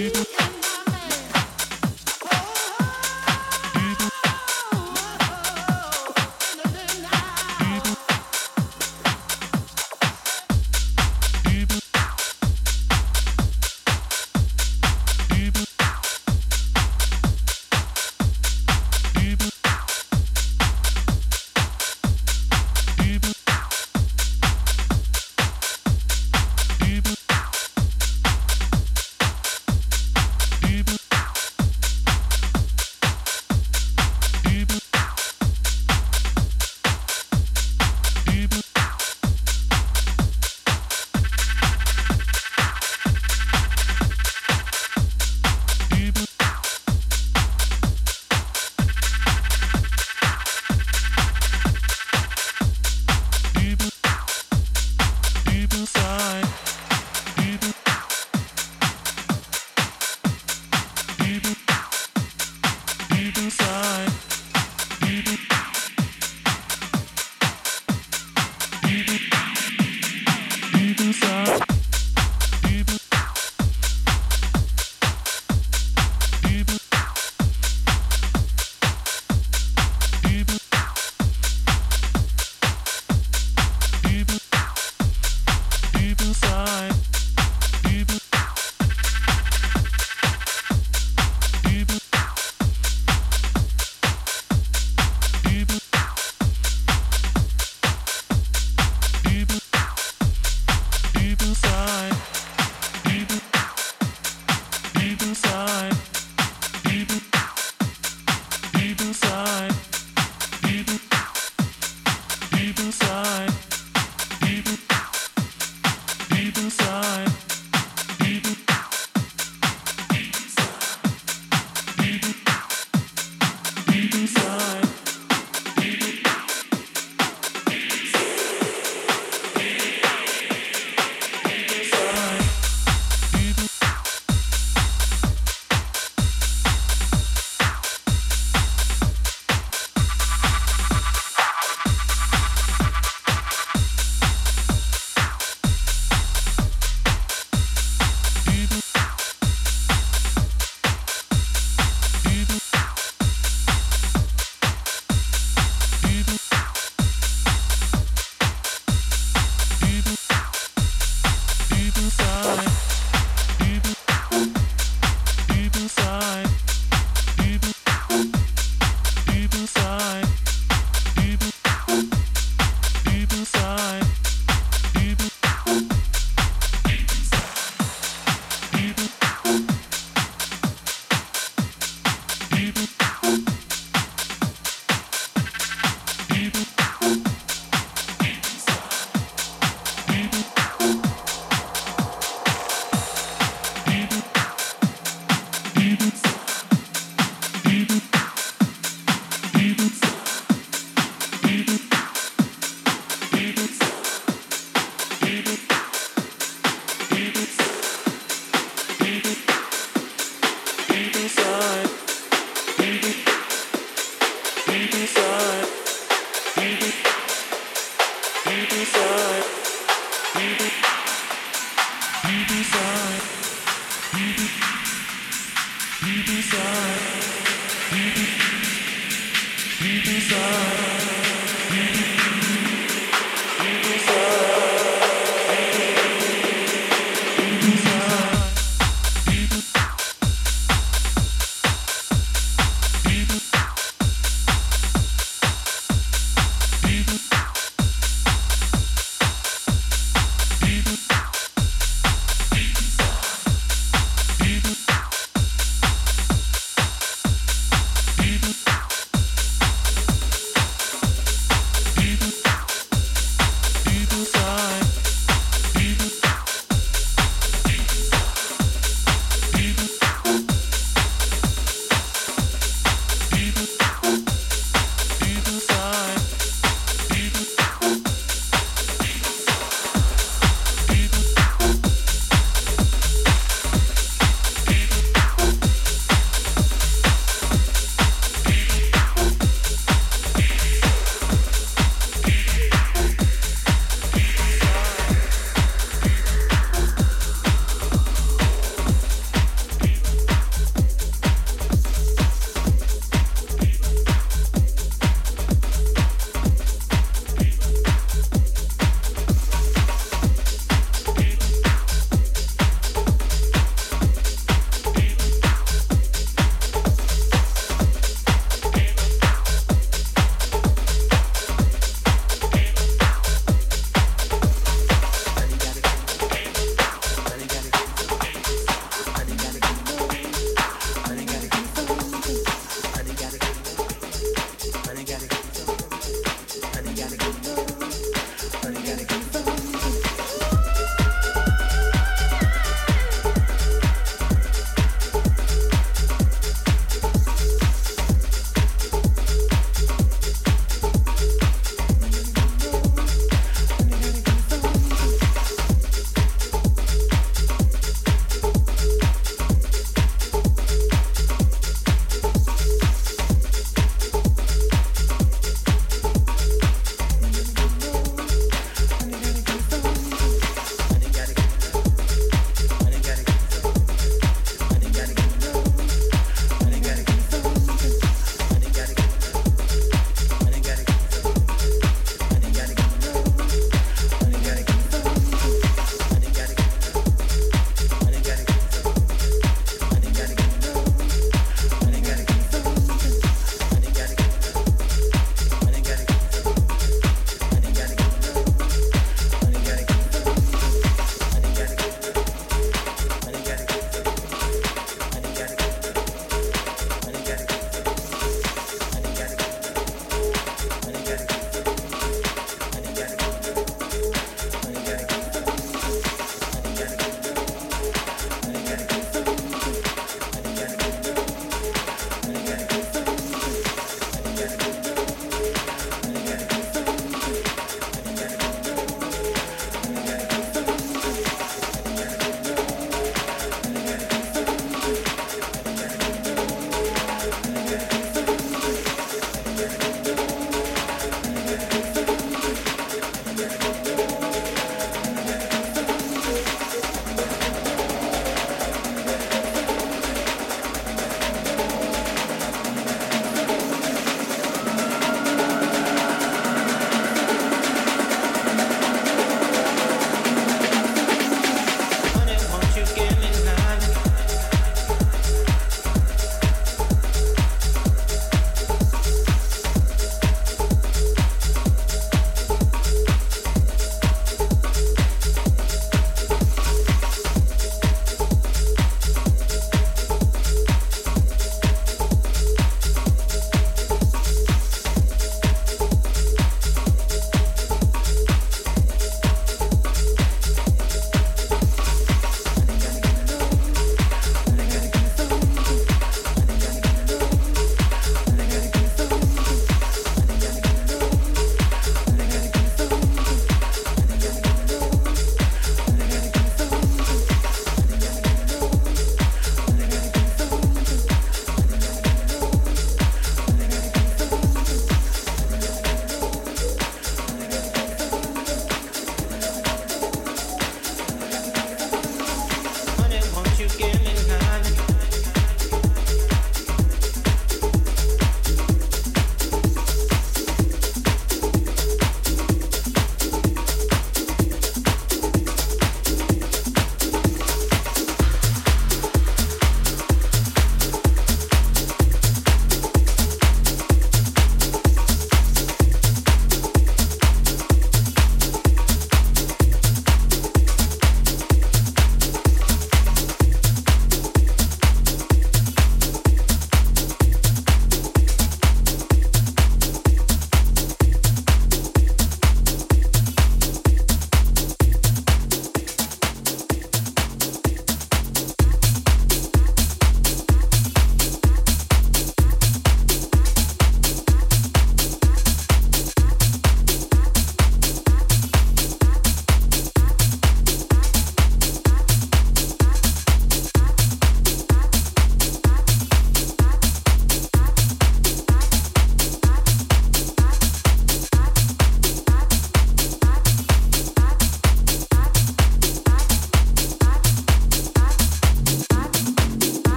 You.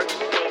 Do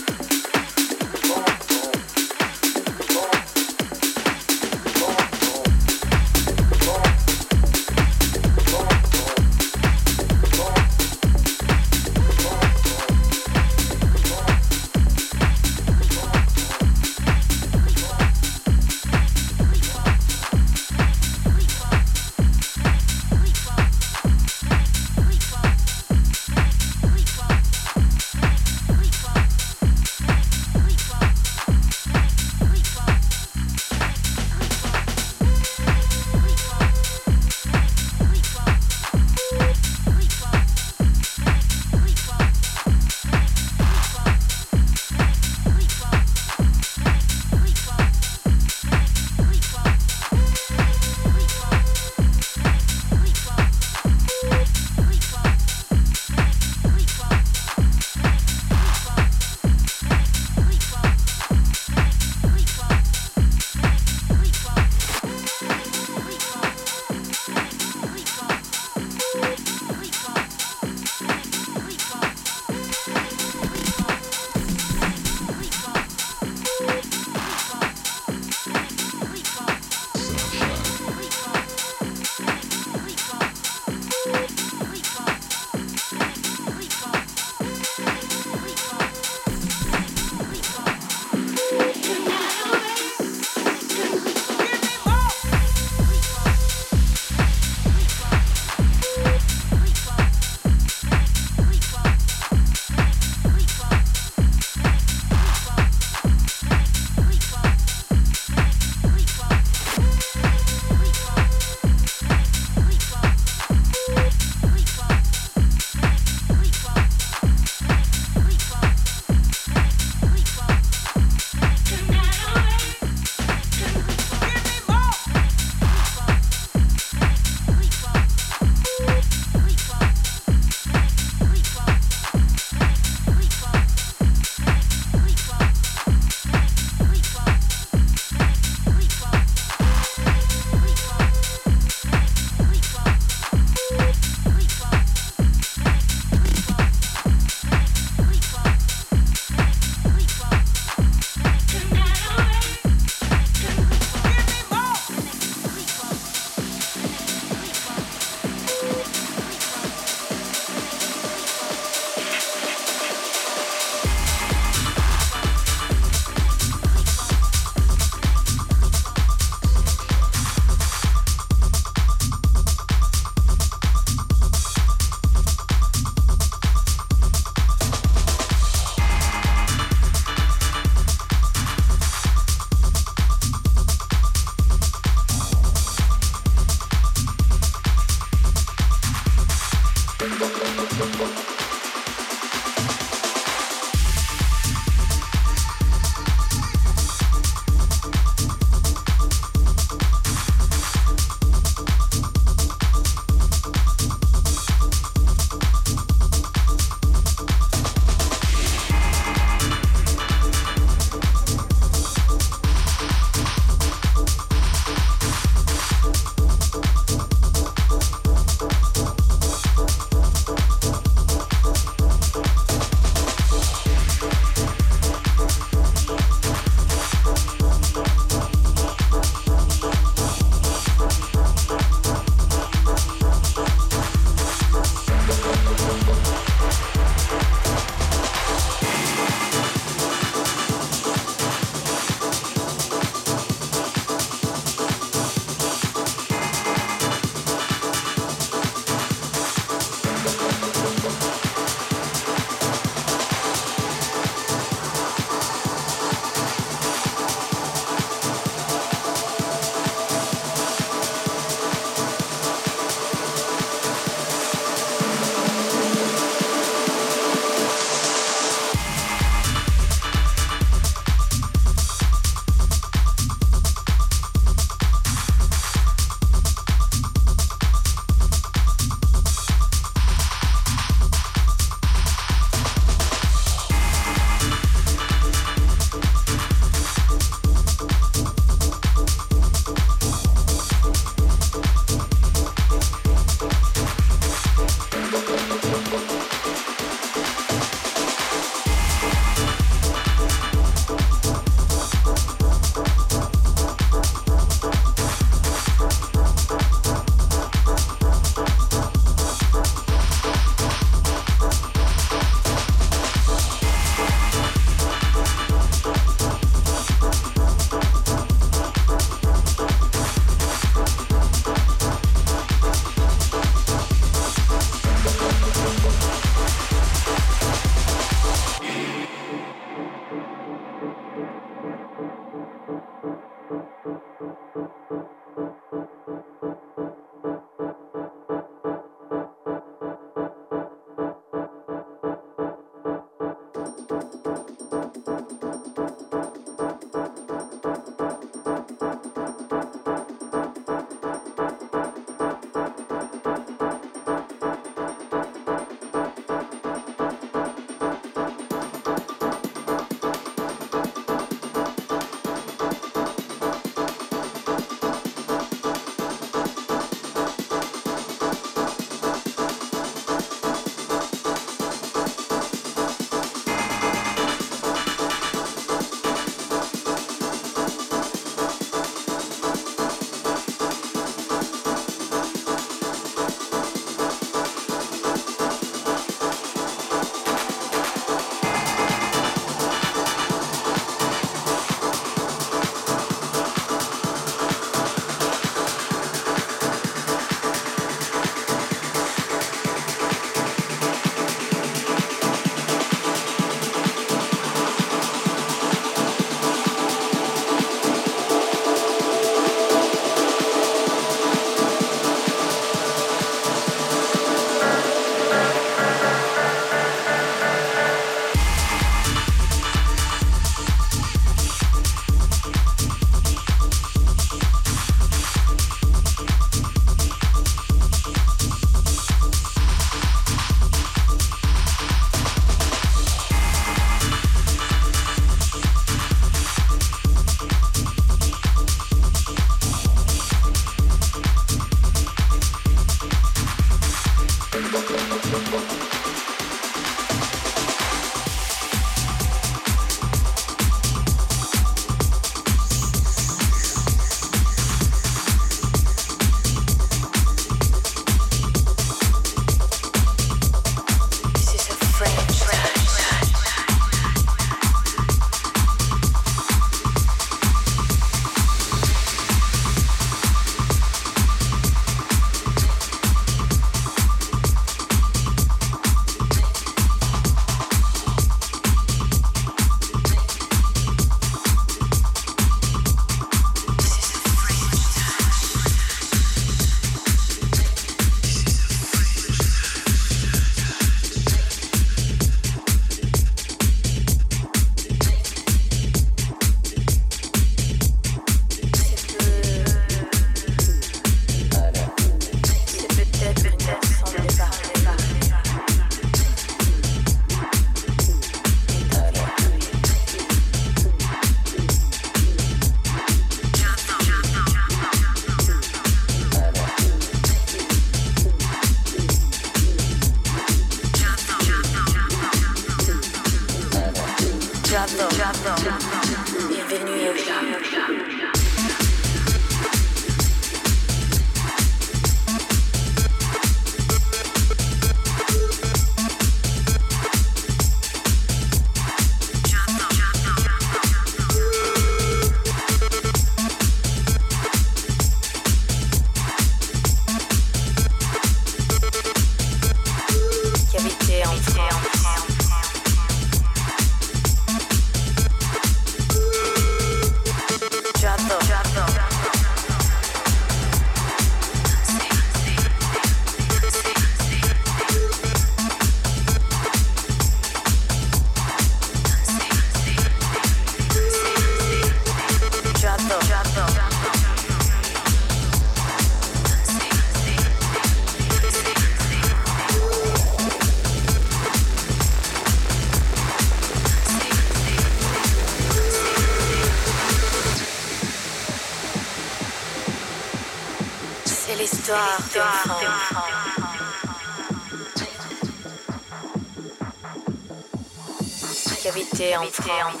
Dance.